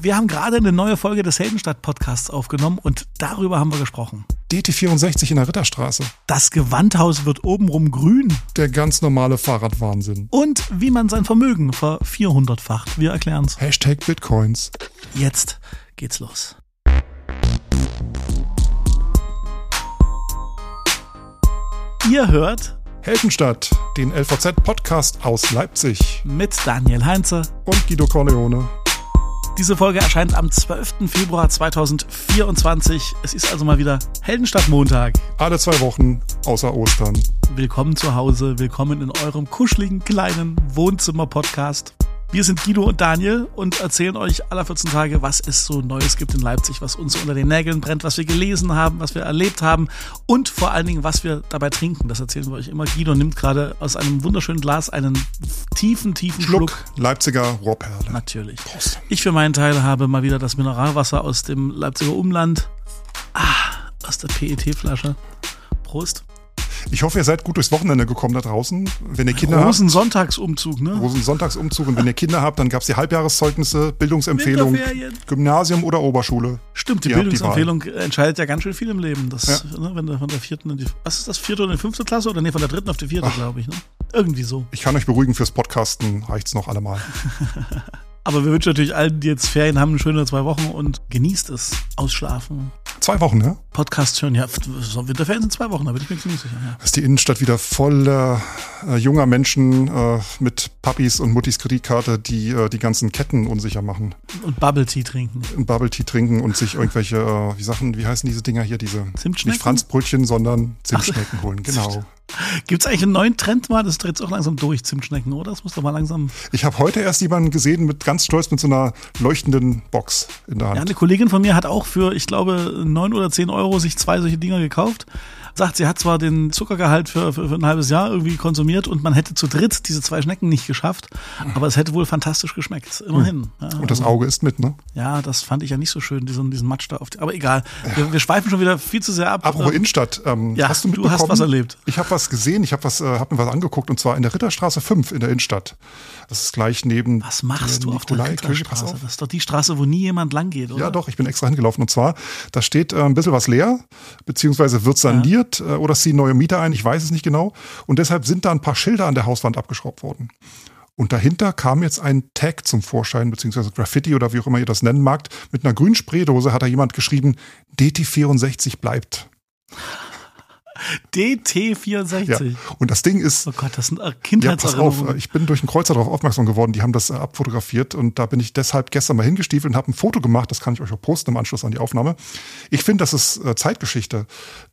Wir haben gerade eine neue Folge des Heldenstadt-Podcasts aufgenommen und darüber haben wir gesprochen. DT64 in der Ritterstraße. Das Gewandhaus wird obenrum grün. Der ganz normale Fahrradwahnsinn. Und wie man sein Vermögen ver 400-facht. Wir erklären's. Hashtag Bitcoins. Jetzt geht's los. Ihr hört Heldenstadt, den LVZ-Podcast aus Leipzig. mit Daniel Heinze. Und Guido Corleone. Diese Folge erscheint am 12. Februar 2024. Es ist also mal wieder Heldenstadt Montag. Alle zwei Wochen, außer Ostern. Willkommen zu Hause, willkommen in eurem kuscheligen kleinen Wohnzimmer-Podcast. Wir sind Guido und Daniel und erzählen euch alle 14 Tage, was es so Neues gibt in Leipzig, was uns unter den Nägeln brennt, was wir gelesen haben, was wir erlebt haben und vor allen Dingen, was wir dabei trinken. Das erzählen wir euch immer. Guido nimmt gerade aus einem wunderschönen Glas einen tiefen, tiefen Schluck. Schluck, Leipziger Rohrperle. Natürlich. Prost. Ich für meinen Teil habe mal wieder das Mineralwasser aus dem Leipziger Umland. Ah, aus der PET-Flasche. Prost. Ich hoffe, ihr seid gut durchs Wochenende gekommen da draußen. Wenn ihr Kinder habt, Rosensonntagsumzug, ne? Rosensonntagsumzug und wenn ihr Kinder habt, dann gab es die Halbjahreszeugnisse, Bildungsempfehlung. Gymnasium oder Oberschule. Stimmt, die die Bildungsempfehlung entscheidet ja ganz schön viel im Leben. Das, ne, wenn du von der vierten in die, was ist das, vierte oder die fünfte Klasse? Oder nee, von der dritten auf die vierte, glaube ich, ne? Irgendwie so. Ich kann euch beruhigen, fürs Podcasten reicht's noch allemal. Aber wir wünschen natürlich allen, die jetzt Ferien haben, eine schöne zwei Wochen und genießt es. Ausschlafen. Zwei Wochen, ne? Podcast hören. Ja, Winterferien sind zwei Wochen, da bin ich mir ziemlich sicher. Ja. ist die Innenstadt wieder voller äh, junger Menschen äh, mit Papis und Muttis Kreditkarte, die äh, die ganzen Ketten unsicher machen. Und Bubble Tea trinken. Ein Bubble Tea trinken und sich irgendwelche, äh, wie Sachen, wie heißen diese Dinger hier, diese Zimtschnecken? nicht Franzbrötchen, sondern Zimtschnecken holen. Genau. Gibt es eigentlich einen neuen Trend mal? Das dreht auch langsam durch, Zimtschnecken, oder? Das muss doch mal langsam. Ich habe heute erst jemanden gesehen mit ganz stolz mit so einer leuchtenden Box in der Ja, Hand. eine Kollegin von mir hat auch für, ich glaube, neun oder zehn Euro sich zwei solche Dinger gekauft. Sagt, sie hat zwar den Zuckergehalt für, für, für ein halbes Jahr irgendwie konsumiert und man hätte zu dritt diese zwei Schnecken nicht geschafft, aber es hätte wohl fantastisch geschmeckt. Immerhin. Ja, und das Auge ist mit, ne? Ja, das fand ich ja nicht so schön, diesen, diesen Matsch da auf die, aber egal. Wir, wir schweifen schon wieder viel zu sehr ab. Apropos Ähm, Innenstadt, ähm, ja, hast du du mitbekommen? hast was erlebt. Ich habe was gesehen, ich habe was, äh, hab mir was angeguckt und zwar in der Ritterstraße 5 in der Innenstadt. Das ist gleich neben Was machst du auf der Ritterstraße? auf. Das ist doch die Straße, wo nie jemand lang geht, oder? Ja, doch, ich bin extra hingelaufen. Und zwar, da steht äh, ein bisschen was leer, beziehungsweise wird saniert äh, oder ziehen neue Mieter ein, ich weiß es nicht genau. Und deshalb sind da ein paar Schilder an der Hauswand abgeschraubt worden. Und dahinter kam jetzt ein Tag zum Vorschein, beziehungsweise Graffiti oder wie auch immer ihr das nennen magt. Mit einer grünen Spraydose hat da jemand geschrieben, DT64 bleibt. DT64. Ja. Und das Ding ist, Oh Gott, das sind äh, Ja, pass auf, Kindheitserinnerungen. ich bin durch einen Kreuzer darauf aufmerksam geworden, die haben das äh, abfotografiert und da bin ich deshalb gestern mal hingestiefelt und habe ein Foto gemacht, das kann ich euch auch posten im Anschluss an die Aufnahme. Ich finde, das ist äh, Zeitgeschichte,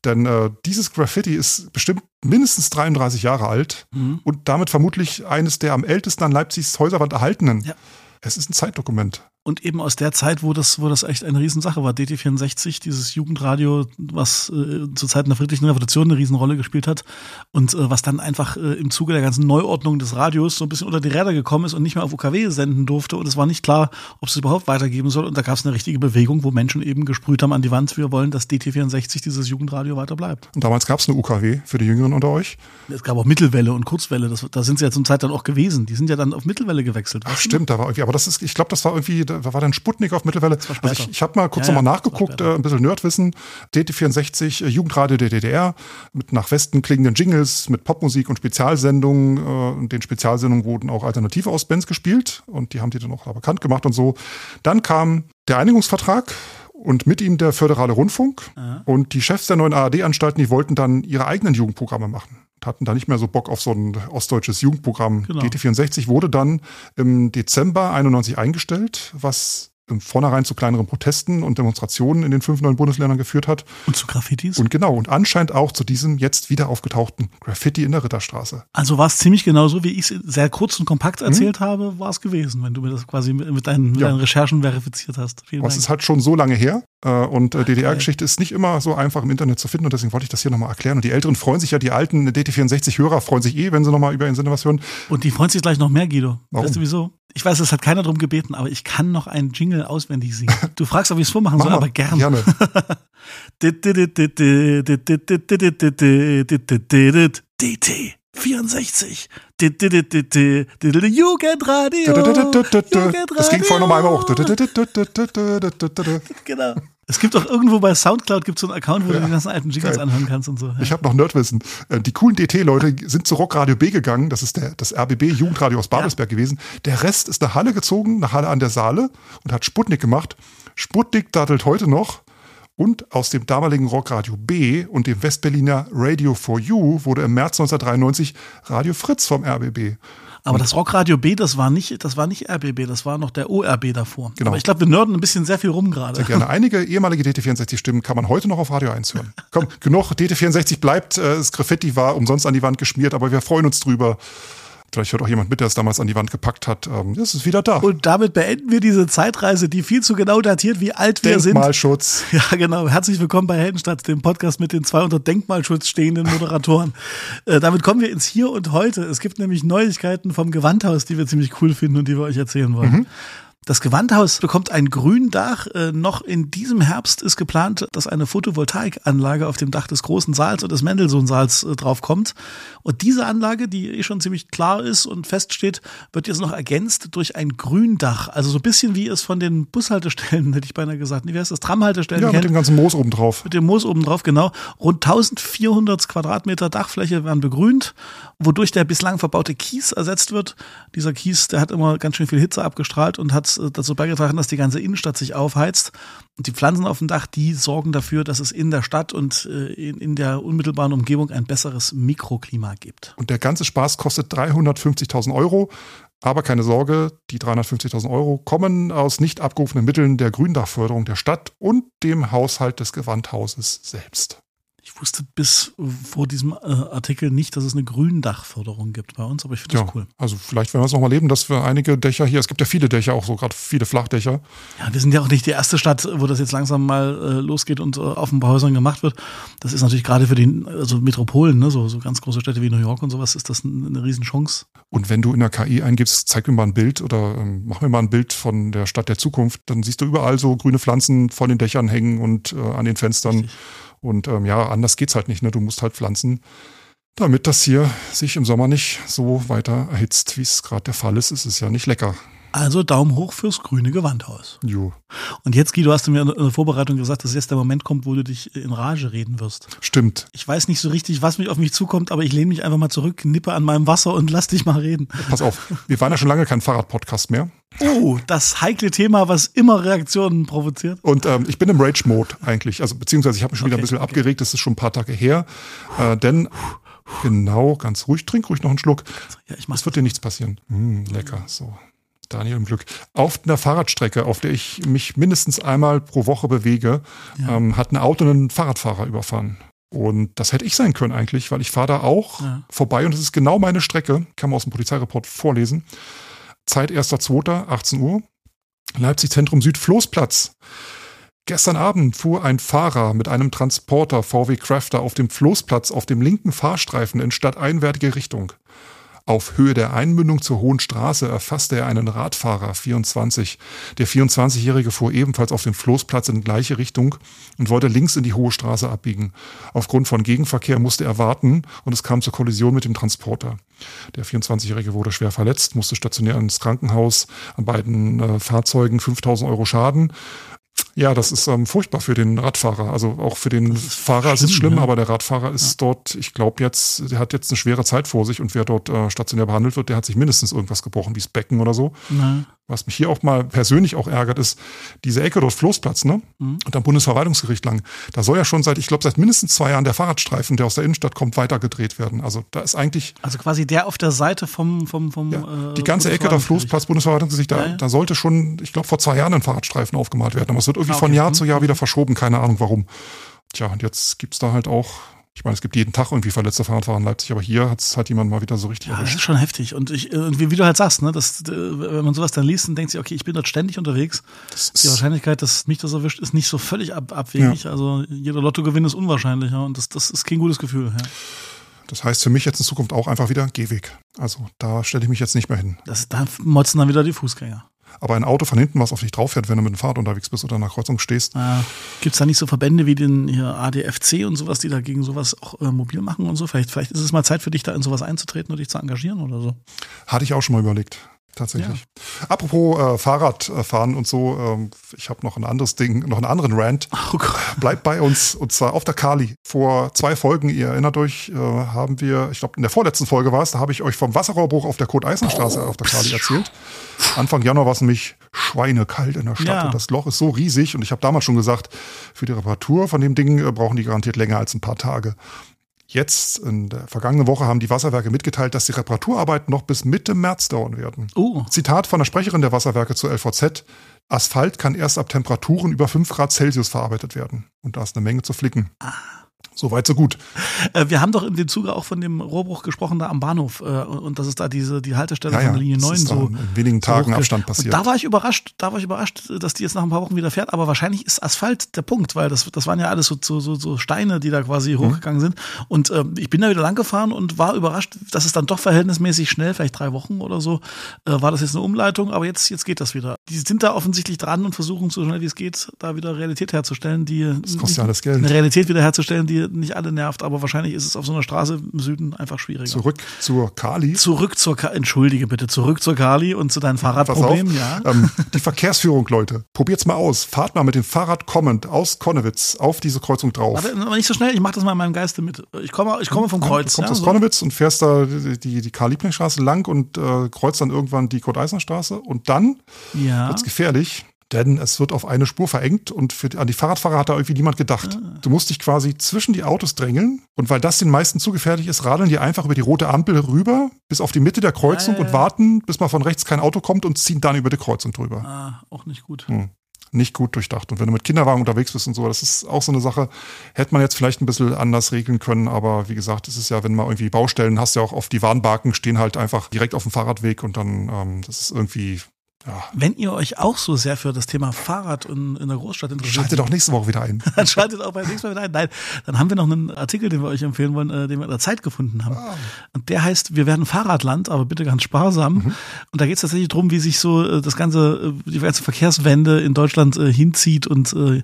denn äh, dieses Graffiti ist bestimmt mindestens 33 Jahre alt Mhm. und damit vermutlich eines der am ältesten an Leipzigs Häuserwand erhaltenen. Ja. Es ist ein Zeitdokument. Und eben aus der Zeit, wo das, wo das echt eine Riesensache war. DT64, dieses Jugendradio, was äh, zur Zeit der friedlichen Revolution eine Riesenrolle gespielt hat und äh, was dann einfach äh, im Zuge der ganzen Neuordnung des Radios so ein bisschen unter die Räder gekommen ist und nicht mehr auf UKW senden durfte. Und es war nicht klar, ob es überhaupt weitergeben soll. Und da gab es eine richtige Bewegung, wo Menschen eben gesprüht haben an die Wand, wir wollen, dass DT64, dieses Jugendradio, weiter bleibt. Und damals gab es eine UKW für die Jüngeren unter euch. Es gab auch Mittelwelle und Kurzwelle, das, da sind sie ja zum Zeit dann auch gewesen. Die sind ja dann auf Mittelwelle gewechselt. Ach, stimmt, da war irgendwie, aber das ist, ich glaube, das war irgendwie, war dann Sputnik auf Mittelwelle. war Also ich, ich habe mal kurz Ja, nochmal nachgeguckt, äh, ein bisschen Nerdwissen. DT64, äh, Jugendradio der DDR, mit nach Westen klingenden Jingles, mit Popmusik und Spezialsendungen. Äh, und den Spezialsendungen wurden auch Alternative aus Bands gespielt und die haben die dann auch bekannt gemacht und so. Dann kam der Einigungsvertrag. Und mit ihm der föderale Rundfunk. Und die Chefs der neuen ARD-Anstalten, die wollten dann ihre eigenen Jugendprogramme machen. Hatten da nicht mehr so Bock auf so ein ostdeutsches Jugendprogramm. Genau. DT64 wurde dann im Dezember 91 eingestellt, was Vornherein zu kleineren Protesten und Demonstrationen in den fünf neuen Bundesländern geführt hat. Und zu Graffitis? Und genau, und anscheinend auch zu diesem jetzt wieder aufgetauchten Graffiti in der Ritterstraße. Also war es ziemlich genauso, wie ich es sehr kurz und kompakt erzählt habe, war es gewesen, wenn du mir das quasi mit deinen, mit Ja. deinen Recherchen verifiziert hast. Vielen Aber es ist halt schon so lange her. äh, Und äh, DDR-Geschichte ist nicht immer so einfach im Internet zu finden und deswegen wollte ich das hier nochmal erklären. Und die Älteren freuen sich ja, die alten DT64-Hörer freuen sich eh, wenn sie nochmal über ihren Sinne was hören. Und die freuen sich gleich noch mehr, Guido. Warum? Weißt du wieso? Ich weiß, es hat keiner drum gebeten, aber ich kann noch einen Jingle auswendig singen. Du fragst, ob ich es vormachen soll, aber gern. Gerne. DT. 64. Jugendradio. Das ging vorhin nochmal hoch. Genau. Es gibt auch irgendwo bei Soundcloud gibt so einen Account, wo ja. du die ganzen alten Jingles anhören kannst und so. Ja. Ich habe noch Nerdwissen. Äh, Die coolen DT-Leute sind zu Rockradio B gegangen. Das ist der, das RBB Jugendradio aus Babelsberg gewesen. Der Rest ist nach Halle gezogen, nach Halle an der Saale und hat Sputnik gemacht. Sputnik dattelt heute noch. Und aus dem damaligen Rockradio B und dem Westberliner Radio for You wurde im März 1993 Radio Fritz vom RBB. Aber das Rockradio B, das war nicht, das war nicht RBB, das war noch der ORB davor. Genau. Aber ich glaube, wir nörden ein bisschen sehr viel rum gerade. Sehr gerne. Einige ehemalige DT64-Stimmen kann man heute noch auf Radio 1 hören. Komm, genug. DT64 bleibt. äh, Das Graffiti war umsonst an die Wand geschmiert, aber wir freuen uns drüber. Vielleicht hört auch jemand mit, der es damals an die Wand gepackt hat. Ähm, Es ist wieder da. Und damit beenden wir diese Zeitreise, die viel zu genau datiert, wie alt wir sind. Denkmalschutz. Ja, genau. Herzlich willkommen bei Heldenstadt, dem Podcast mit den zwei unter Denkmalschutz stehenden Moderatoren. äh, damit kommen wir ins Hier und Heute. Es gibt nämlich Neuigkeiten vom Gewandhaus, die wir ziemlich cool finden und die wir euch erzählen wollen. Das Gewandhaus bekommt ein Gründach. Äh, noch in diesem Herbst ist geplant, dass eine Photovoltaikanlage auf dem Dach des großen Saals und des Mendelssohn-Saals äh, draufkommt. Und diese Anlage, die eh schon ziemlich klar ist und feststeht, wird jetzt noch ergänzt durch ein Gründach. Also so ein bisschen wie es von den Bushaltestellen, hätte ich beinahe gesagt. Wie heißt das? Tramhaltestellen Ja, mit kennt. dem ganzen Moos oben drauf. Mit dem Moos oben drauf, genau. Rund 1400 Quadratmeter Dachfläche werden begrünt, wodurch der bislang verbaute Kies ersetzt wird. Dieser Kies, der hat immer ganz schön viel Hitze abgestrahlt und hat äh, dazu beigetragen, dass die ganze Innenstadt sich aufheizt. Und die Pflanzen auf dem Dach, die sorgen dafür, dass es in der Stadt und äh, in, in der unmittelbaren Umgebung ein besseres Mikroklima gibt. Und der ganze Spaß kostet 350.000 Euro. Aber keine Sorge, die 350.000 Euro kommen aus nicht abgerufenen Mitteln der Gründachförderung der Stadt und dem Haushalt des Gewandhauses selbst. Ich wusste bis vor diesem äh, Artikel nicht, dass es eine Gründachförderung gibt bei uns, aber ich finde das cool. also vielleicht werden wir es nochmal leben, dass wir einige Dächer hier, es gibt ja viele Dächer, auch so gerade viele Flachdächer. Ja, wir sind ja auch nicht die erste Stadt, wo das jetzt langsam mal äh, losgeht und äh, auf ein paar Häusern gemacht wird. Das ist natürlich gerade für die also Metropolen, ne, so, so ganz große Städte wie New York und sowas, ist das ein, eine Riesenchance. Und wenn du in der KI eingibst, zeig mir mal ein Bild oder ähm, mach mir mal ein Bild von der Stadt der Zukunft, dann siehst du überall so grüne Pflanzen von den Dächern hängen und äh, an den Fenstern. Richtig. Und ähm, ja, anders geht's halt nicht. Ne? Du musst halt pflanzen, damit das hier sich im Sommer nicht so weiter erhitzt, wie es gerade der Fall ist. Es ist ja nicht lecker. Also Daumen hoch fürs grüne Gewandhaus. Jo. Und jetzt, Guido, hast du mir in der Vorbereitung gesagt, dass jetzt der Moment kommt, wo du dich in Rage reden wirst. Stimmt. Ich weiß nicht so richtig, was mich auf mich zukommt, aber ich lehne mich einfach mal zurück, nippe an meinem Wasser und lass dich mal reden. Pass auf, wir waren ja schon lange kein Fahrrad-Podcast mehr. Oh, das heikle Thema, was immer Reaktionen provoziert. Und ähm, ich bin im Rage-Mode eigentlich. Also beziehungsweise ich habe mich schon wieder Okay, ein bisschen okay. abgeregt, das ist schon ein paar Tage her. Äh, denn genau, ganz ruhig, trink ruhig noch einen Schluck. Ja, ich mach's. Es wird dir nichts passieren. Mm, lecker, so. Daniel im Glück. Auf einer Fahrradstrecke, auf der ich mich mindestens einmal pro Woche bewege, Ja. ähm, hat ein Auto einen Fahrradfahrer überfahren. Und das hätte ich sein können eigentlich, weil ich fahre da auch Ja. vorbei und es ist genau meine Strecke. Kann man aus dem Polizeireport vorlesen. Zeit 1.2., 18 Uhr. Leipzig Zentrum Süd, Floßplatz. Gestern Abend fuhr ein Fahrer mit einem Transporter VW Crafter auf dem Floßplatz auf dem linken Fahrstreifen in stadteinwärtige Richtung. Auf Höhe der Einmündung zur Hohen Straße erfasste er einen Radfahrer, 24. Der 24-Jährige fuhr ebenfalls auf dem Floßplatz in gleiche Richtung und wollte links in die Hohe Straße abbiegen. Aufgrund von Gegenverkehr musste er warten und es kam zur Kollision mit dem Transporter. Der 24-Jährige wurde schwer verletzt, musste stationär ins Krankenhaus. An beiden äh, Fahrzeugen 5000 Euro Schaden. Ja, das ist ähm, furchtbar für den Radfahrer. Also auch für den ist Fahrer ist es schlimm, schlimm, ne? aber der Radfahrer ist dort, ich glaube jetzt, der hat jetzt eine schwere Zeit vor sich und wer dort äh, stationär behandelt wird, der hat sich mindestens irgendwas gebrochen, wie das Becken oder so. Na, Was mich hier auch mal persönlich auch ärgert, ist diese Ecke dort Floßplatz, ne? Mhm. Und am Bundesverwaltungsgericht lang. Da soll ja schon seit, ich glaube, seit mindestens zwei Jahren der Fahrradstreifen, der aus der Innenstadt kommt, weitergedreht werden. Also da ist eigentlich also quasi der auf der Seite vom vom vom ja, äh, die ganze Ecke der Bundesverwaltungsgericht. Floßplatz, Bundesverwaltungsgericht, da, Ja, ja. da sollte schon, ich glaube, vor zwei Jahren ein Fahrradstreifen aufgemalt werden. Aber es wird irgendwie Ah, von okay. Jahr Mhm. zu Jahr wieder verschoben, keine Ahnung warum. Tja, und jetzt gibt's da halt auch, ich meine, es gibt jeden Tag irgendwie verletzte Fahrradfahrer in Leipzig, aber hier hat's halt jemand mal wieder so richtig Ja, das ist schon heftig. Und ich, äh, wie, wie du halt sagst, ne, das, äh, wenn man sowas dann liest und denkt sich, okay, ich bin dort ständig unterwegs. Die Wahrscheinlichkeit, dass mich das erwischt, ist nicht so völlig ab, abwegig. Also jeder Lottogewinn ist unwahrscheinlich, ja. Und das, das ist kein gutes Gefühl, ja. das heißt für mich jetzt in Zukunft auch einfach wieder Gehweg. Also da stelle ich mich jetzt nicht mehr hin. Das, da motzen dann wieder die Fußgänger. Aber ein Auto von hinten, was auf dich drauf fährt, wenn du mit dem Fahrrad unterwegs bist oder in einer Kreuzung stehst. Ah, Gibt es da nicht so Verbände wie den hier ADFC und sowas, die dagegen sowas auch äh, mobil machen und so? Vielleicht, vielleicht ist es mal Zeit für dich, da in sowas einzutreten und dich zu engagieren oder so. Hatte ich auch schon mal überlegt tatsächlich. Ja. Apropos äh, Fahrradfahren und so, ähm, ich habe noch ein anderes Ding, noch einen anderen Rant. Oh Bleibt bei uns und zwar auf der Kali. Vor zwei Folgen, ihr erinnert euch, äh, haben wir, ich glaube in der vorletzten Folge war es, da habe ich euch vom Wasserrohrbruch auf der Kurt-Eisenstraße oh. auf der Kali erzählt. Anfang Januar war es nämlich schweinekalt in der Stadt ja. und das Loch ist so riesig und ich habe damals schon gesagt, für die Reparatur von dem Ding äh, brauchen die garantiert länger als ein paar Tage. Jetzt, in der vergangenen Woche, haben die Wasserwerke mitgeteilt, dass die Reparaturarbeiten noch bis Mitte März dauern werden. Oh. Zitat von der Sprecherin der Wasserwerke zur LVZ. Asphalt kann erst ab Temperaturen über 5 Grad Celsius verarbeitet werden. Und da ist eine Menge zu flicken. Ah. So weit, so gut. Äh, wir haben doch in dem Zuge auch von dem Rohrbruch gesprochen da am Bahnhof äh, und das ist da diese die Haltestelle ja, von der Linie 9 so in wenigen Tagen so Abstand passiert. Und da war ich überrascht, da war ich überrascht, dass die jetzt nach ein paar Wochen wieder fährt, aber wahrscheinlich ist Asphalt der Punkt, weil das das waren ja alles so so, so, Steine, die da quasi mhm. hochgegangen sind und äh, ich bin da wieder lang gefahren und war überrascht, dass es dann doch verhältnismäßig schnell, vielleicht drei Wochen oder so, äh, war das jetzt eine Umleitung, aber jetzt jetzt geht das wieder. Die sind da offensichtlich dran und versuchen so schnell wie es geht, da wieder Realität herzustellen, die das kostet ja alles Geld. Eine Realität wieder herzustellen, nicht alle nervt aber wahrscheinlich ist es auf so einer Straße im Süden einfach schwieriger. Zurück zur Kali. Zurück zur Kali, entschuldige bitte, zurück zur Kali und zu deinem Fahrradproblem, ja. Ähm, die Verkehrsführung, Leute, probiert's mal aus. Fahrt mal mit dem Fahrrad kommend aus Konnewitz auf diese Kreuzung drauf. Warte, aber nicht so schnell, ich mach das mal in meinem Geiste mit. Ich komme, ich komme vom Kreuz. Du kommst ja, aus so. Konnewitz und fährst da die, die, die Karl-Lieblingsstraße lang und äh, kreuzt dann irgendwann die Kurt-Eisner-Straße und dann ja. wird's gefährlich denn es wird auf eine Spur verengt und für, an die Fahrradfahrer hat da irgendwie niemand gedacht. Ah. Du musst dich quasi zwischen die Autos drängeln und weil das den meisten zu gefährlich ist, radeln die einfach über die rote Ampel rüber bis auf die Mitte der Kreuzung äh. und warten, bis mal von rechts kein Auto kommt und ziehen dann über die Kreuzung drüber. Ah, auch nicht gut. Hm. Nicht gut durchdacht. Und wenn du mit Kinderwagen unterwegs bist und so, das ist auch so eine Sache, hätte man jetzt vielleicht ein bisschen anders regeln können, aber wie gesagt, es ist ja, wenn man irgendwie Baustellen hast, ja auch auf die Warnbarken stehen halt einfach direkt auf dem Fahrradweg und dann, ähm, das ist irgendwie ja. Wenn ihr euch auch so sehr für das Thema Fahrrad in, in der Großstadt interessiert. Schaltet doch nächste Woche wieder ein. dann schaltet auch beim nächsten Mal wieder ein. Nein, dann haben wir noch einen Artikel, den wir euch empfehlen wollen, äh, den wir in der Zeit gefunden haben. Ah. Und der heißt, wir werden Fahrradland, aber bitte ganz sparsam. Mhm. Und da geht es tatsächlich darum, wie sich so äh, das ganze, äh, die ganze Verkehrswende in Deutschland äh, hinzieht und äh,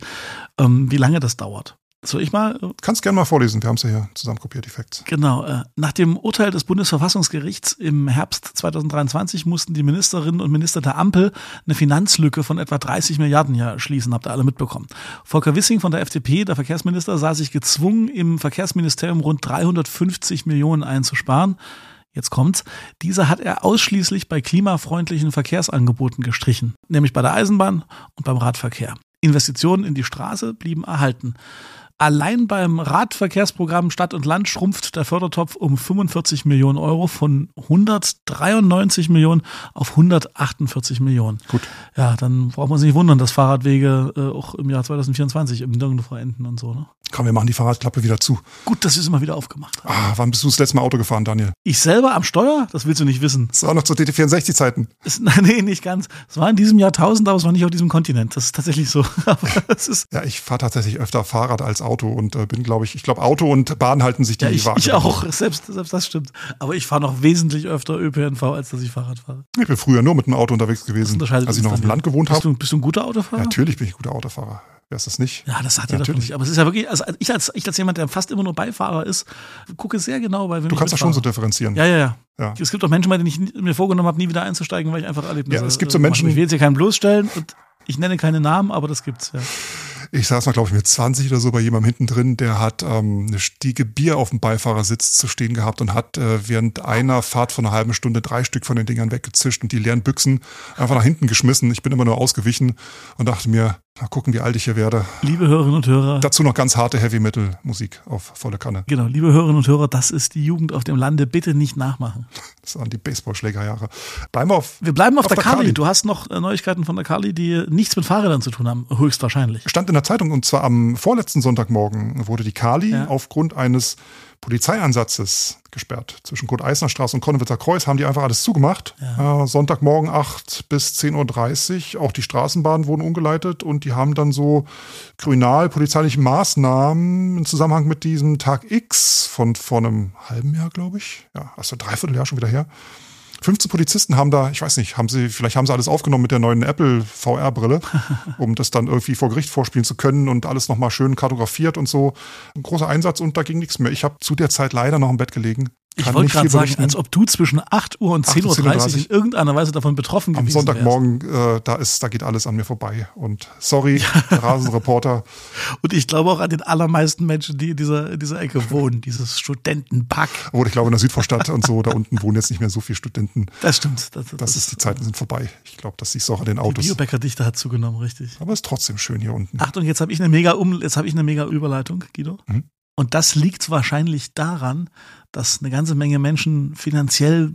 ähm, wie lange das dauert. Soll ich mal? Kannst gerne mal vorlesen, wir haben es ja hier zusammen kopiert, die Facts. Genau. Äh, nach dem Urteil des Bundesverfassungsgerichts im Herbst 2023 mussten die Ministerinnen und Minister der Ampel eine Finanzlücke von etwa 30 Milliarden ja schließen, habt ihr alle mitbekommen. Volker Wissing von der FDP, der Verkehrsminister, sah sich gezwungen, im Verkehrsministerium rund 350 Millionen einzusparen. Jetzt kommt's. Diese hat er ausschließlich bei klimafreundlichen Verkehrsangeboten gestrichen, nämlich bei der Eisenbahn und beim Radverkehr. Investitionen in die Straße blieben erhalten. Allein beim Radverkehrsprogramm Stadt und Land schrumpft der Fördertopf um 45 Millionen Euro von 193 Millionen auf 148 Millionen. Gut. Ja, dann braucht man sich nicht wundern, dass Fahrradwege äh, auch im Jahr 2024 im Nirgendwo enden und so. Ne? Komm, wir machen die Fahrradklappe wieder zu. Gut, dass wir es immer wieder aufgemacht haben. Ah, wann bist du das letzte Mal Auto gefahren, Daniel? Ich selber am Steuer? Das willst du nicht wissen. Das war noch zu DT64-Zeiten. Nee, nicht ganz. Es war in diesem Jahrtausend, aber es war nicht auf diesem Kontinent. Das ist tatsächlich so. ja, ich fahre tatsächlich öfter Fahrrad als Auto und äh, bin, glaube ich, ich glaube, Auto und Bahn halten sich die ja, ich, Waage. Ich auch, selbst, selbst das stimmt. Aber ich fahre noch wesentlich öfter ÖPNV, als dass ich Fahrrad fahre. Ich bin früher nur mit dem Auto unterwegs gewesen, als ich noch auf dem Land gewohnt habe. Bist, bist du ein guter Autofahrer? Ja, natürlich bin ich ein guter Autofahrer. Wer ist das nicht? Ja, das hat ja, natürlich. Nicht. Aber es ist ja wirklich, also ich als, ich als jemand, der fast immer nur Beifahrer ist, gucke sehr genau bei Du kannst ja schon so differenzieren. Ja, ja, ja, ja. Es gibt auch Menschen, bei denen ich mir vorgenommen habe, nie wieder einzusteigen, weil ich einfach Erlebnisse Ja, es gibt so Menschen. Ich will jetzt hier keinen bloßstellen und ich nenne keine Namen, aber das gibt's, ja. Ich saß mal, glaube ich, mit 20 oder so bei jemandem hinten drin, der hat ähm, eine Stiege Bier auf dem Beifahrersitz zu stehen gehabt und hat äh, während einer Fahrt von einer halben Stunde drei Stück von den Dingern weggezischt und die leeren Büchsen einfach nach hinten geschmissen. Ich bin immer nur ausgewichen und dachte mir, Mal gucken, wie alt ich hier werde. Liebe Hörerinnen und Hörer. Dazu noch ganz harte Heavy-Metal-Musik auf volle Kanne. Genau, liebe Hörerinnen und Hörer, das ist die Jugend auf dem Lande. Bitte nicht nachmachen. Das waren die Baseballschlägerjahre. Bleiben wir auf. Wir bleiben auf, auf der, der Kali. Kali. Du hast noch äh, Neuigkeiten von der Kali, die nichts mit Fahrrädern zu tun haben, höchstwahrscheinlich. Stand in der Zeitung und zwar am vorletzten Sonntagmorgen wurde die Kali ja. aufgrund eines Polizeieinsatzes gesperrt. Zwischen Kurt Eisner Straße und Konnewitzer Kreuz haben die einfach alles zugemacht. Ja. Äh, Sonntagmorgen 8 bis 10.30 Uhr. Auch die Straßenbahnen wurden umgeleitet und die haben dann so kriminal polizeiliche Maßnahmen im Zusammenhang mit diesem Tag X von vor einem halben Jahr, glaube ich. Ja, also dreiviertel Jahr schon wieder her 15 Polizisten haben da, ich weiß nicht, haben sie, vielleicht haben sie alles aufgenommen mit der neuen Apple VR-Brille, um das dann irgendwie vor Gericht vorspielen zu können und alles nochmal schön kartografiert und so. Ein großer Einsatz und da ging nichts mehr. Ich habe zu der Zeit leider noch im Bett gelegen. Ich wollte gerade sagen, als ob du zwischen 8 Uhr und 10.30 Uhr in irgendeiner Weise davon betroffen Am gewesen Sonntagmorgen, äh, da ist, da geht alles an mir vorbei. Und sorry, der Rasenreporter. Und ich glaube auch an den allermeisten Menschen, die in dieser, in dieser Ecke wohnen, dieses Studentenpack. Oder ich glaube in der Südvorstadt und so, da unten wohnen jetzt nicht mehr so viele Studenten. Das stimmt. Das, das, das ist, die Zeiten sind vorbei. Ich glaube, das siehst du auch an den Autos. Die Biobäckerdichte hat zugenommen, richtig. Aber es ist trotzdem schön hier unten. Achtung, jetzt habe ich eine mega um, jetzt habe ich eine mega Überleitung, Guido. Mhm. Und das liegt wahrscheinlich daran, dass eine ganze Menge Menschen finanziell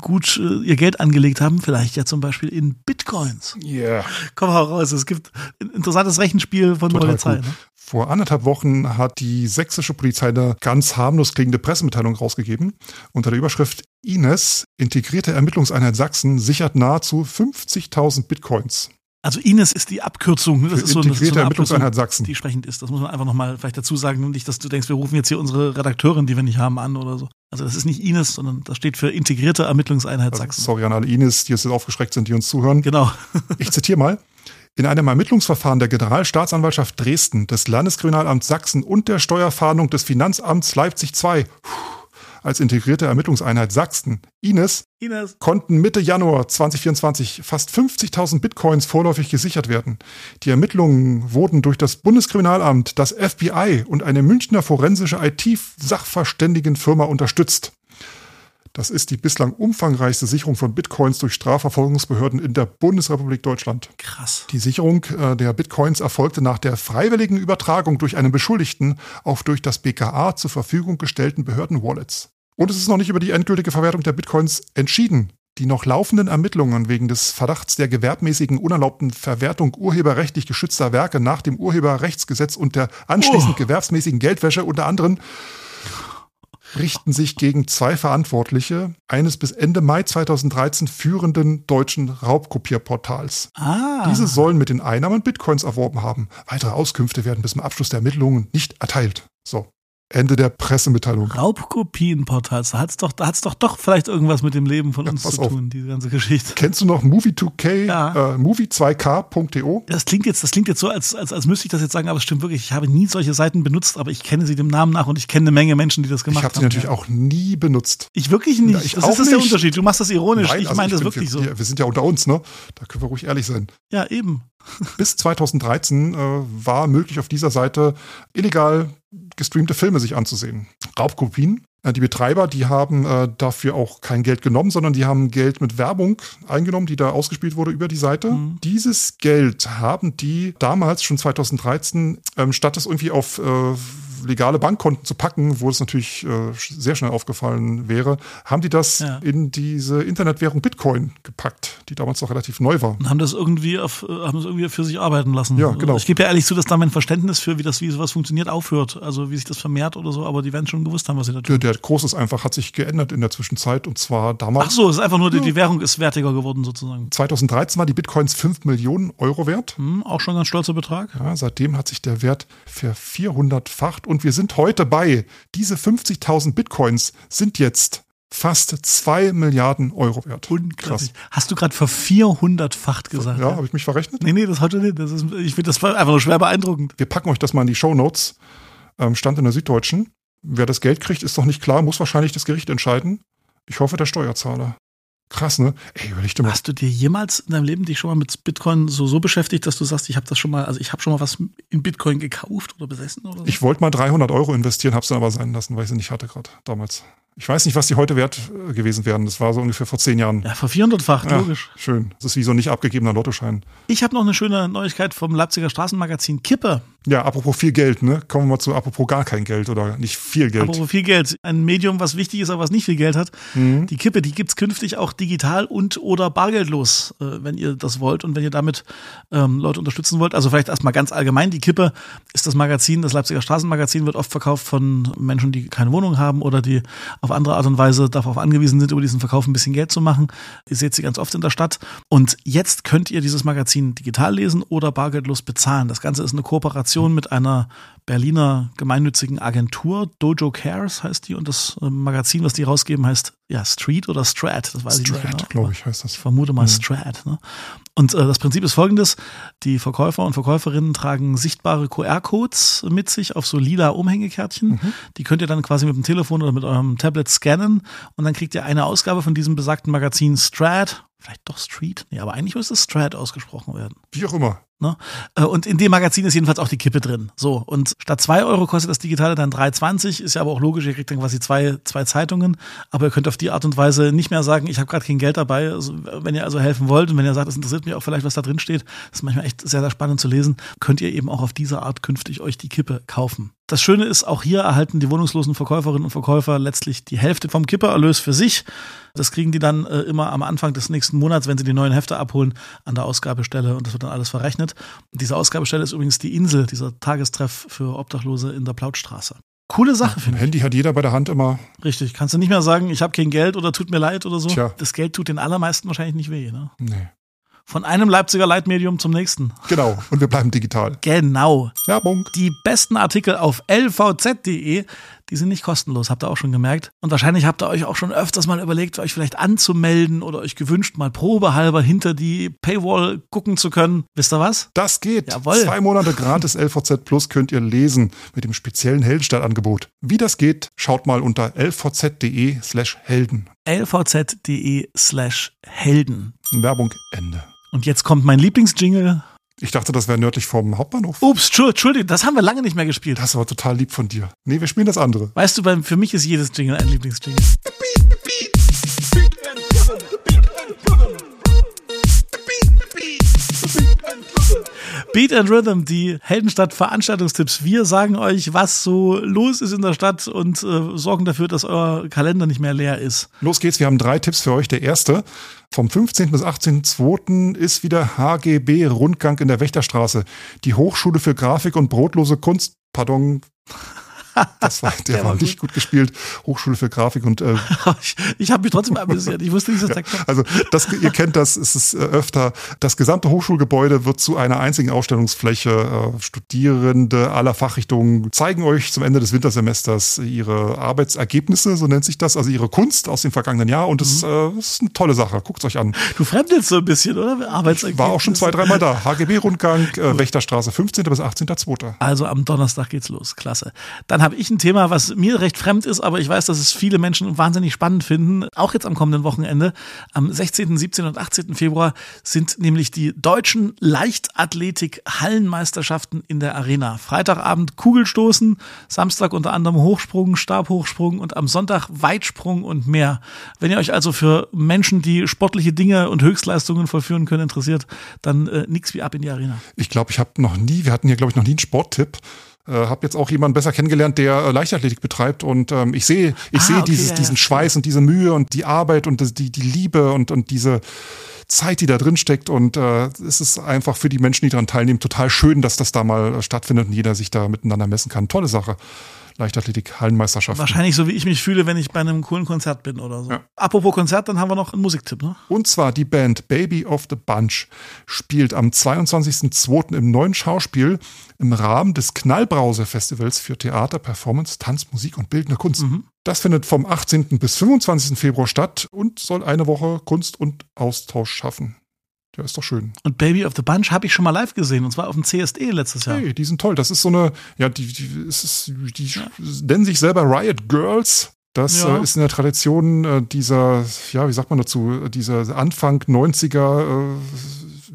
gut äh, ihr Geld angelegt haben, vielleicht ja zum Beispiel in Bitcoins. Ja. Yeah. Komm mal raus, es gibt ein interessantes Rechenspiel von Total Polizei. Cool. Ne? Vor anderthalb Wochen hat die sächsische Polizei eine ganz harmlos klingende Pressemitteilung rausgegeben. Unter der Überschrift Ines, integrierte Ermittlungseinheit Sachsen, sichert nahezu 50.000 Bitcoins. Also Ines ist die Abkürzung. Das ist so, das ist so eine Ermittlungseinheit Sachsen. Die sprechend ist. Das muss man einfach nochmal vielleicht dazu sagen. Nicht, dass du denkst, wir rufen jetzt hier unsere Redakteurin, die wir nicht haben, an oder so. Also das ist nicht Ines, sondern das steht für integrierte Ermittlungseinheit also, Sachsen. Sorry an alle Ines, die jetzt aufgeschreckt sind, die uns zuhören. Genau. ich zitiere mal. In einem Ermittlungsverfahren der Generalstaatsanwaltschaft Dresden, des Landeskriminalamts Sachsen und der Steuerfahndung des Finanzamts Leipzig II als integrierte Ermittlungseinheit Sachsen, Ines, Ines, konnten Mitte Januar 2024 fast 50.000 Bitcoins vorläufig gesichert werden. Die Ermittlungen wurden durch das Bundeskriminalamt, das FBI und eine Münchner forensische IT-Sachverständigenfirma unterstützt. Das ist die bislang umfangreichste Sicherung von Bitcoins durch Strafverfolgungsbehörden in der Bundesrepublik Deutschland. Krass. Die Sicherung äh, der Bitcoins erfolgte nach der freiwilligen Übertragung durch einen Beschuldigten auf durch das BKA zur Verfügung gestellten Behördenwallets. Und es ist noch nicht über die endgültige Verwertung der Bitcoins entschieden. Die noch laufenden Ermittlungen wegen des Verdachts der gewerbmäßigen unerlaubten Verwertung urheberrechtlich geschützter Werke nach dem Urheberrechtsgesetz und der anschließend oh. gewerbsmäßigen Geldwäsche unter anderem richten sich gegen zwei Verantwortliche eines bis Ende Mai 2013 führenden deutschen Raubkopierportals. Ah. Diese sollen mit den Einnahmen Bitcoins erworben haben. Weitere Auskünfte werden bis zum Abschluss der Ermittlungen nicht erteilt. So. Ende der Pressemitteilung. Raubkopienportals, da hat's doch, da hat's doch doch vielleicht irgendwas mit dem Leben von ja, uns zu auf. tun, diese ganze Geschichte. Kennst du noch Movie2K, ja. äh, Movie2K.de? Das klingt jetzt, das klingt jetzt so, als, als, als müsste ich das jetzt sagen, aber es stimmt wirklich. Ich habe nie solche Seiten benutzt, aber ich kenne sie dem Namen nach und ich kenne eine Menge Menschen, die das gemacht haben. Ich habe sie natürlich ja. auch nie benutzt. Ich wirklich nicht. Ja, ich das ist das der Unterschied. Du machst das ironisch. Nein, ich also meine das wirklich wir, so. Wir sind ja unter uns, ne? Da können wir ruhig ehrlich sein. Ja, eben. Bis 2013 äh, war möglich auf dieser Seite illegal gestreamte Filme sich anzusehen. Raubkopien. Äh, die Betreiber, die haben äh, dafür auch kein Geld genommen, sondern die haben Geld mit Werbung eingenommen, die da ausgespielt wurde über die Seite. Mhm. Dieses Geld haben die damals schon 2013, ähm, statt es irgendwie auf äh, legale Bankkonten zu packen, wo es natürlich äh, sehr schnell aufgefallen wäre, haben die das ja. in diese Internetwährung Bitcoin gepackt, die damals noch relativ neu war. Und haben das irgendwie auf, äh, haben das irgendwie für sich arbeiten lassen. Ja, genau. Ich gebe ja ehrlich zu, dass da mein Verständnis für, wie das, wie sowas funktioniert, aufhört. Also wie sich das vermehrt oder so, aber die werden schon gewusst haben, was sie da tun. Der, der Kurs ist einfach, hat sich geändert in der Zwischenzeit und zwar damals. Ach so, es ist einfach nur, ja. die, Währung ist wertiger geworden sozusagen. 2013 war die Bitcoins 5 Millionen Euro wert. Hm, auch schon ein ganz stolzer Betrag. Ja, seitdem hat sich der Wert für 400-facht und wir sind heute dabei. Diese 50.000 Bitcoins sind jetzt fast 2 Milliarden Euro wert. Krass. Hast du gerade für 400-facht gesagt? Ja, ja? habe ich mich verrechnet? Nee, nee, das heute nicht. Das ist, ich finde das einfach nur schwer beeindruckend. Wir packen euch das mal in die Show Notes. Ähm, stand in der Süddeutschen. Wer das Geld kriegt, ist noch nicht klar, muss wahrscheinlich das Gericht entscheiden. Ich hoffe, der Steuerzahler. Krass, ne? Ey, überleg dir mal. Hast du dir jemals in deinem Leben dich schon mal mit Bitcoin so, so beschäftigt, dass du sagst, ich habe das schon mal, also ich habe schon mal was in Bitcoin gekauft oder besessen oder so? Ich wollte mal 300 Euro investieren, hab's dann aber sein lassen, weil ich sie nicht hatte gerade damals. Ich weiß nicht, was die heute wert äh, gewesen wären. Das war so ungefähr vor zehn Jahren. Ja, vor 400-fach, ja, logisch. Schön. Das ist wie so ein nicht abgegebener Lottoschein. Ich habe noch eine schöne Neuigkeit vom Leipziger Straßenmagazin Kippe. Ja, apropos viel Geld, ne? Kommen wir mal zu apropos gar kein Geld oder nicht viel Geld. Apropos viel Geld. Ein Medium, was wichtig ist, aber was nicht viel Geld hat. Mhm. Die Kippe, die gibt's künftig auch digital und oder bargeldlos, äh, wenn ihr das wollt und wenn ihr damit ähm, Leute unterstützen wollt. Also vielleicht erstmal ganz allgemein. Die Kippe ist das Magazin, das Leipziger Straßenmagazin wird oft verkauft von Menschen, die keine Wohnung haben oder die auf andere Art und Weise darauf angewiesen sind, über diesen Verkauf ein bisschen Geld zu machen. Ihr seht sie ganz oft in der Stadt. Und jetzt könnt ihr dieses Magazin digital lesen oder bargeldlos bezahlen. Das Ganze ist eine Kooperation mit einer Berliner gemeinnützigen Agentur. Dojo Cares heißt die und das äh, Magazin, was die rausgeben, heißt ja Street oder Strat. Das weiß Strat, ich nicht genau. glaube ich, heißt das. Ich vermute mal mhm. Strat. Ne? Und äh, das Prinzip ist folgendes. Die Verkäufer und Verkäuferinnen tragen sichtbare QR-Codes mit sich auf so lila Umhängekärtchen. Mhm. Die könnt ihr dann quasi mit dem Telefon oder mit eurem Tablet scannen und dann kriegt ihr eine Ausgabe von diesem besagten Magazin Strat vielleicht doch Street? Nee, aber eigentlich müsste Strat ausgesprochen werden. Wie auch immer. Ne? Äh, und in dem Magazin ist jedenfalls auch die Kippe drin. So, und statt zwei Euro kostet das Digitale dann 3,20. Ist ja aber auch logisch, ihr kriegt dann quasi zwei, zwei Zeitungen. Aber ihr könnt auf die Art und Weise nicht mehr sagen, ich habe gerade kein Geld dabei. Also, wenn ihr also helfen wollt und wenn ihr sagt, es interessiert mich auch vielleicht, was da drin steht, das ist manchmal echt sehr, sehr spannend zu lesen, könnt ihr eben auch auf diese Art künftig euch die Kippe kaufen. Das Schöne ist, auch hier erhalten die wohnungslosen Verkäuferinnen und Verkäufer letztlich die Hälfte vom Kippererlös für sich. Das kriegen die dann äh, immer am Anfang des nächsten Monats, wenn sie die neuen Hefte abholen, an der Ausgabestelle und das wird dann alles verrechnet. Und diese Ausgabestelle ist übrigens die Insel, dieser Tagestreff für Obdachlose in der Plautstraße. Coole Sache, finde ich. Handy hat jeder bei der Hand immer. Richtig. Kannst du nicht mehr sagen, ich habe kein Geld oder tut mir leid oder so. Tja. Das Geld tut den allermeisten wahrscheinlich nicht weh. Ne? Nee. Von einem Leipziger Leitmedium zum nächsten. Genau. Und wir bleiben digital. Genau. Werbung. Die besten Artikel auf lvz.de, die sind nicht kostenlos, habt ihr auch schon gemerkt. Und wahrscheinlich habt ihr euch auch schon öfters mal überlegt, euch vielleicht anzumelden oder euch gewünscht, mal probehalber hinter die Paywall gucken zu können. Wisst ihr was? Das geht. Jawohl. Zwei Monate gratis LVZ Plus könnt ihr lesen mit dem speziellen Heldenstadtangebot. Wie das geht, schaut mal unter lvz.de slash Helden. lvz.de slash Helden. Werbung Ende. Und jetzt kommt mein Lieblingsjingle. Ich dachte, das wäre nördlich vom Hauptbahnhof. Ups, Entschuldigung, das haben wir lange nicht mehr gespielt. Das war total lieb von dir. Nee, wir spielen das andere. Weißt du, für mich ist jedes Jingle ein Lieblingsjingle. Beat and Rhythm, die Heldenstadt Veranstaltungstipps. Wir sagen euch, was so los ist in der Stadt und äh, sorgen dafür, dass euer Kalender nicht mehr leer ist. Los geht's, wir haben drei Tipps für euch. Der erste, vom 15. bis 18.02. ist wieder HGB Rundgang in der Wächterstraße. Die Hochschule für Grafik und brotlose Kunst, pardon, das war, der, der war, nicht gut gespielt. Hochschule für Grafik und äh, ich, ich habe mich trotzdem amüsiert. Ich wusste nicht, dass ja, Also das, ihr kennt das, es ist äh, öfter. Das gesamte Hochschulgebäude wird zu einer einzigen Ausstellungsfläche. Äh, Studierende aller Fachrichtungen zeigen euch zum Ende des Wintersemesters ihre Arbeitsergebnisse, so nennt sich das, also ihre Kunst aus dem vergangenen Jahr. Und das, mhm. äh, ist eine tolle Sache. Guckt euch an. Du fremdelst so ein bisschen, oder? Arbeitsergebnisse. War auch schon zwei, dreimal da. HGB-Rundgang, äh, Wächterstraße, 15. bis 18.2. Also am Donnerstag geht's los. Klasse. Dann habe ich ein Thema, was mir recht fremd ist, aber ich weiß, dass es viele Menschen wahnsinnig spannend finden. Auch jetzt am kommenden Wochenende. Am 16., 17. und 18. Februar sind nämlich die deutschen Leichtathletik-Hallenmeisterschaften in der Arena. Freitagabend Kugelstoßen, Samstag unter anderem Hochsprung, Stabhochsprung und am Sonntag Weitsprung und mehr. Wenn ihr euch also für Menschen, die sportliche Dinge und Höchstleistungen vollführen können, interessiert, dann äh, nix wie ab in die Arena. Ich glaube, ich habe noch nie, wir hatten hier, glaube ich, noch nie einen Sporttipp. Äh, habe jetzt auch jemanden besser kennengelernt, der äh, Leichtathletik betreibt und ähm, ich sehe ich ah, sehe okay, dieses, ja, diesen Schweiß und diese Mühe und die Arbeit und das, die die Liebe und und diese Zeit, die da drin steckt und äh, es ist einfach für die Menschen, die daran teilnehmen, total schön, dass das da mal stattfindet und jeder sich da miteinander messen kann. Tolle Sache. Leichtathletik-Hallenmeisterschaft. Wahrscheinlich so, wie ich mich fühle, wenn ich bei einem coolen Konzert bin oder so. Ja. Apropos Konzert, dann haben wir noch einen Musiktipp, ne? Und zwar die Band Baby of the Bunch spielt am 22.02. im neuen Schauspiel im Rahmen des Knallbrause-Festivals für Theater, Performance, Tanz, Musik und Bildende Kunst. Mhm. Das findet vom 18. bis 25. Februar statt und soll eine Woche Kunst und Austausch schaffen. Der ist doch schön. Und Baby of the Bunch habe ich schon mal live gesehen und zwar auf dem CSD letztes Jahr. Hey, die sind toll. Das ist so eine, ja, die, die, ist, die ja. nennen sich selber Riot Girls. Das ja. äh, ist in der Tradition äh, dieser, ja, wie sagt man dazu, dieser Anfang 90er äh,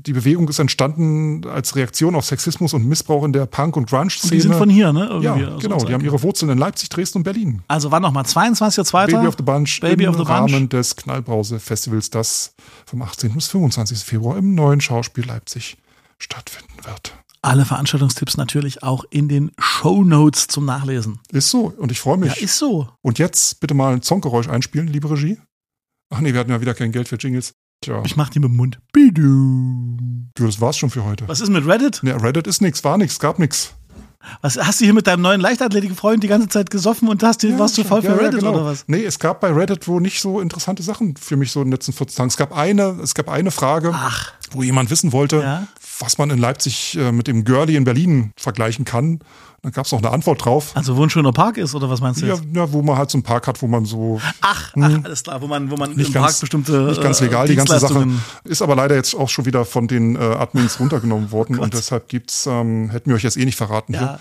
die Bewegung ist entstanden als Reaktion auf Sexismus und Missbrauch in der Punk- und Grunge-Szene. Die sind von hier, ne? Irgendwie ja, genau. Die haben ihre Wurzeln in Leipzig, Dresden und Berlin. Also war nochmal 22.02. Baby of the Bunch Baby im the Rahmen Bunch. des Knallbrause-Festivals, das vom 18. bis 25. Februar im neuen Schauspiel Leipzig stattfinden wird. Alle Veranstaltungstipps natürlich auch in den Show Notes zum Nachlesen. Ist so und ich freue mich. Ja, ist so. Und jetzt bitte mal ein Songgeräusch einspielen, liebe Regie. Ach nee, wir hatten ja wieder kein Geld für Jingles. Tja. Ich mach die mit dem Mund. Bidu. Du, das war's schon für heute. Was ist mit Reddit? Ne, Reddit ist nix, war nix, gab nix. Was hast du hier mit deinem neuen Leichtathletikfreund die ganze Zeit gesoffen und hast, ja, warst du faul für ja, Reddit ja, genau. oder was? Nee, es gab bei Reddit wohl nicht so interessante Sachen für mich so in den letzten 14 Tagen. Es gab eine, es gab eine Frage, Ach. wo jemand wissen wollte, ja? Was man in Leipzig äh, mit dem Girlie in Berlin vergleichen kann. Dann gab es noch eine Antwort drauf. Also wo ein schöner Park ist oder was meinst du? Ja, ja, wo man halt so einen Park hat, wo man so. Ach, ach hm. alles klar, wo man, wo man nicht im ganz, Park bestimmte. Nicht ganz legal, die ganze Sache. Ist aber leider jetzt auch schon wieder von den äh, Admins runtergenommen worden oh und deshalb gibt's, ähm, hätten wir euch jetzt eh nicht verraten ja. hier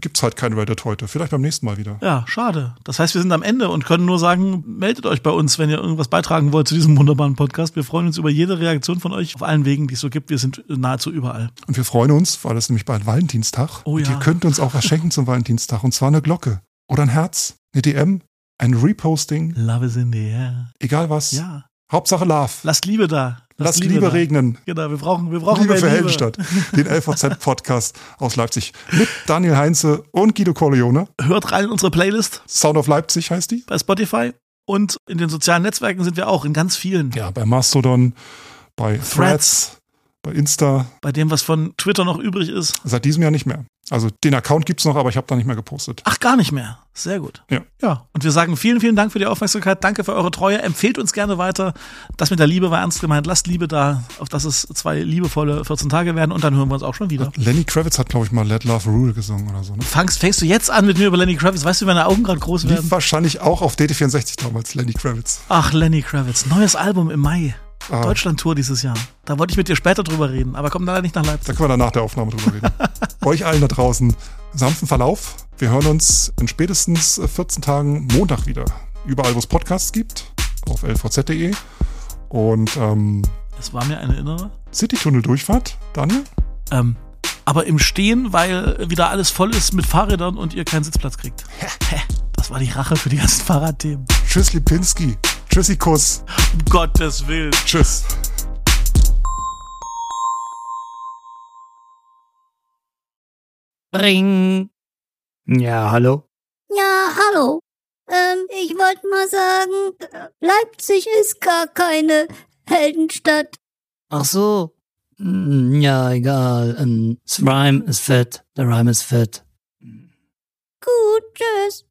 gibt es halt kein Reddit heute. Vielleicht beim nächsten Mal wieder. Ja, schade. Das heißt, wir sind am Ende und können nur sagen, meldet euch bei uns, wenn ihr irgendwas beitragen wollt zu diesem wunderbaren Podcast. Wir freuen uns über jede Reaktion von euch auf allen Wegen, die es so gibt. Wir sind nahezu überall. Und wir freuen uns, weil es nämlich bald Valentinstag. Oh ja. Und ihr könnt uns auch was schenken zum Valentinstag. Und zwar eine Glocke oder ein Herz, eine DM, ein Reposting. Love is in the air. Egal was. Ja. Hauptsache Love. Lasst Liebe da. Lass Liebe, Liebe regnen. Genau, wir brauchen, wir brauchen Liebe für Liebe. Heldenstadt. Den LVZ-Podcast aus Leipzig. Mit Daniel Heinze und Guido Corleone. Hört rein in unsere Playlist. Sound of Leipzig heißt die. Bei Spotify. Und in den sozialen Netzwerken sind wir auch, in ganz vielen. Ja, bei Mastodon, bei Threads, Threads bei Insta. Bei dem, was von Twitter noch übrig ist. Seit diesem Jahr nicht mehr. Also den Account gibt's noch, aber ich habe da nicht mehr gepostet. Ach, gar nicht mehr. Sehr gut. Ja. Ja. Und wir sagen vielen, vielen Dank für die Aufmerksamkeit. Danke für eure Treue. Empfehlt uns gerne weiter. Das mit der Liebe war ernst gemeint. Lasst Liebe da, auf dass es zwei liebevolle 14 Tage werden und dann hören wir uns auch schon wieder. Lenny Kravitz hat, glaube ich, mal Let Love Rule gesungen oder so. Ne? Fangst, fängst du jetzt an mit mir über Lenny Kravitz? Weißt du, wie meine Augen gerade groß werden? Lief wahrscheinlich auch auf DT64 damals, Lenny Kravitz. Ach, Lenny Kravitz. Neues Album im Mai. Ah. Deutschland-Tour dieses Jahr. Da wollte ich mit dir später drüber reden, aber komm leider nicht nach Leipzig. Da können wir dann nach der Aufnahme drüber reden. Euch allen da draußen sanften Verlauf. Wir hören uns in spätestens 14 Tagen Montag wieder. Überall, wo es Podcasts gibt, auf lvz.de. Und ähm, es war mir eine innere City-Tunnel-Durchfahrt, Daniel? Ähm, aber im Stehen, weil wieder alles voll ist mit Fahrrädern und ihr keinen Sitzplatz kriegt. Das war die Rache für die ganzen Fahrradthemen. Tschüss, Lipinski. Tschüssikus. Um Gottes Willen. Tschüss. Ring. Ja, hallo? Ja, hallo. Ähm, ich wollte mal sagen, Leipzig ist gar keine Heldenstadt. Ach so. Hm, ja, egal. Ähm, das Rhyme ist fett. Der Rhyme ist fett. Gut, tschüss.